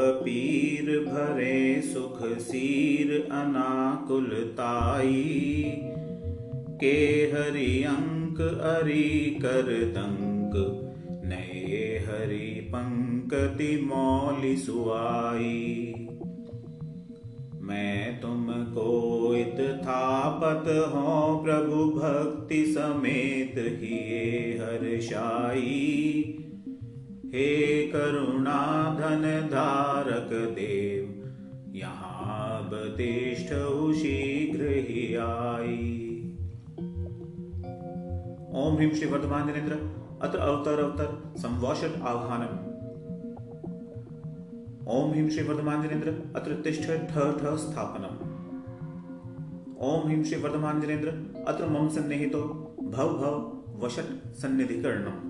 पीर भरे सुख सीर अनाकुलताई के हरि अंक अरि कर दंक नए हरि पंकति मौलि सुआई। मैं तुमको इत थापत हो प्रभु भक्ति समेत, ही हर्षाई हे करुणा धन धारक देव, यहाँ बतिष्ठ शीघ्र ही आई। ओम ह्रीम श्री वर्धमान जनेन्द्र अत्र अवतर अवतर संवोषट आह्वानम। ओम ह्रीं श्री वर्धमांजनेन्द्र अत्र तिष्ठ ठ ठ स्थापनम। ओम ह्रीं श्री वर्धमांजनेन्द्र अत्र मम सन्निहितो, भव भव वशट सन्निधिकरणम।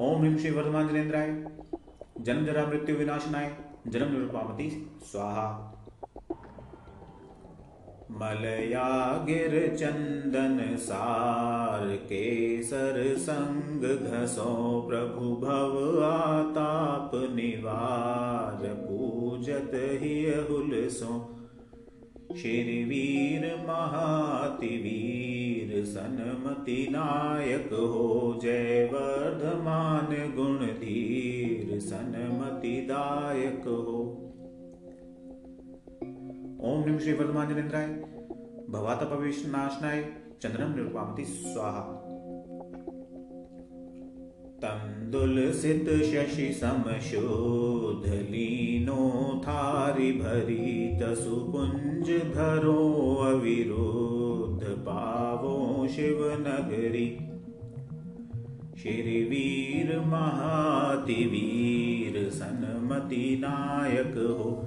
ओम ह्रीं श्री वर्धमान जनेन्द्राय। जन्म जरा मृत्यु विनाशनाय। जन्म निरूपामति स्वाहा। मलया गिर चंदन सार केसर संग घसो प्रभु भव आताप निवार। पूजत ही हुलसो। श्री महातिवीर महाति वीर सनमति नायक हो जय वर्धमान गुण धीर सनमति दायक हो। ओम निम श्री वर्धमान वर्धमांजनेन्द्राय नाशनाय। चंद्रम निरूपामति। स्वाहा। दुलसित शशि समशोधलीनो थारि लीनो थि धरो अविरोध पावो शिवनगरि। श्रीवीर महातिवीर सनमति नायक हो।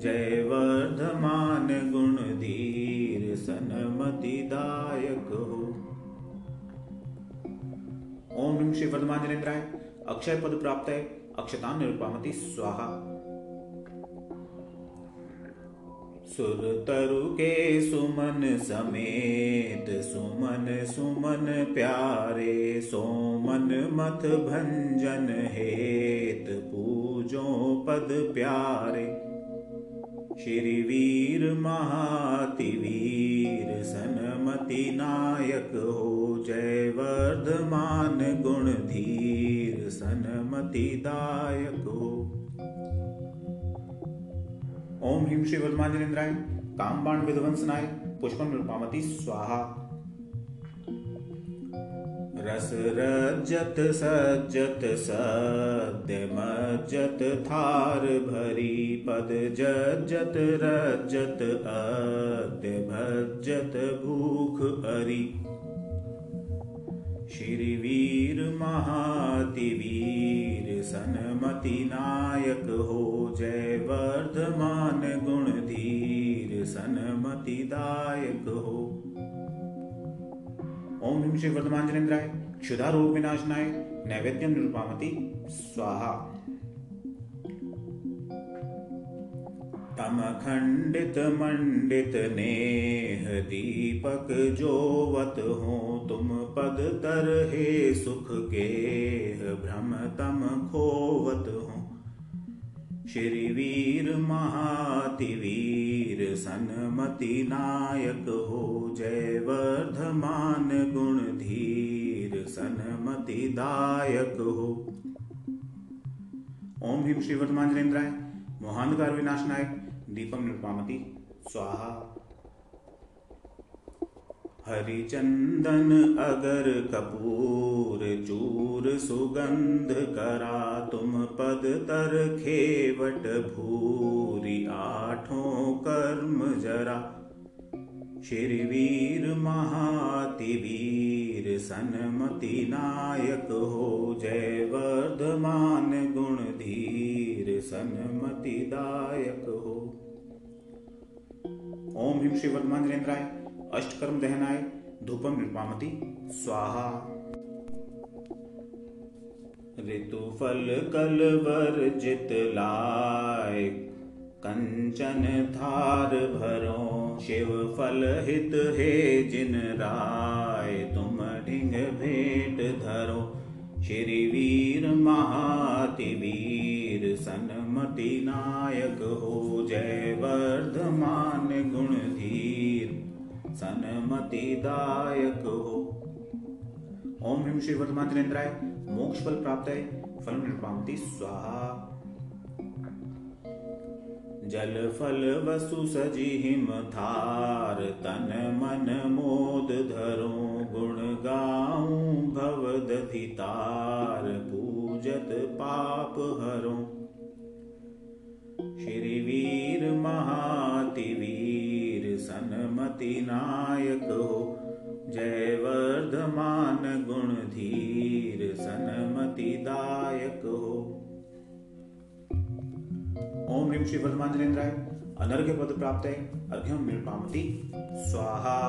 जय वर्धमान गुणधीर सनमति दायक हो। ओम ॐ श्री वर्धमान ट्राय अक्षय पद प्राप्त है। अक्षतान निरूपामति, स्वाहा। सुर तरु के सुमन समेत, सुमन सुमन प्यारे, सोमन मथ भंजन हेत, पूजो पद प्यारे। श्री वीर महाति वीर सनमति नायक हो, जय वर्धमान गुण धीर, सनमति दायक हो। ओम हिम श्री वर्धमान वर्धमांजनेन्द्राय कामबाण विध्वंसनाय पुष्पम रूपामती स्वाहा। रस रजत सज्जत सद्य मज्जत थार भरी पद जज्जत रजत अद्य भज्जत भूख हरि। श्री वीर महाति वीर सनमति नायक हो जय वर्धमान गुण धीर सनमति दायक हो। ओम ह्रीं श्री वर्धमांजनेन्द्राय क्षुधा रोग विनाशनाय नैवेद्यम निरूपामति, स्वाहा। तम खंडित मंडित, नेह दीपक जोवत हो तुम पद तर हे सुख के भ्रम तम खोवत हो। श्री वीर महाति वीर सनमति नायक हो जय वर्धमान गुण धीर सनमति दायक हो। ओम भीम श्री वर्धमान वर्धमांजनेन्द्राय मोहांधकार विनाशनाय। दीपम निरुपामति स्वाहा। हरिचंदन अगर कपूर चूर सुगंध करा, तुम पद तर खेवट भूरी, आठों कर्म जरा। वीर महातिवीर, सनमति नायक हो जय वर्धमान गुण धीर सनमति दायक हो। ओम हिम श्री वर्धमान नरेंद्राय अष्टकर्म दहनाय, धूपम निर्पामति स्वाहा। ऋतु फल कलवर जित लाय, कंचन थार भरो, शिव फल हित हे जिन राय, तुम ढिंग भेंट धरो। श्री वीर महाति महातिवीर, सनमति नायक हो, जय वर्धमान गुण धीर सनमति दायक हो। ओम ह्रीम श्री वर्धमान जनेन्द्राय मोक्ष फल प्राप्त है, फल निर्पामती स्वाहा। जल फल वसु सजी हिम थार, तन मन मोद धरो, गुण गाऊं भव तार सनमति नायक हो। जय वर्धमान गुण धीर सनमति दायक हो। ओम ह्रीम श्री वर्धमान जनेन्द्राय अनर्घ्य पद प्राप्त है, अर्घ्यम निर्पामति स्वाहा।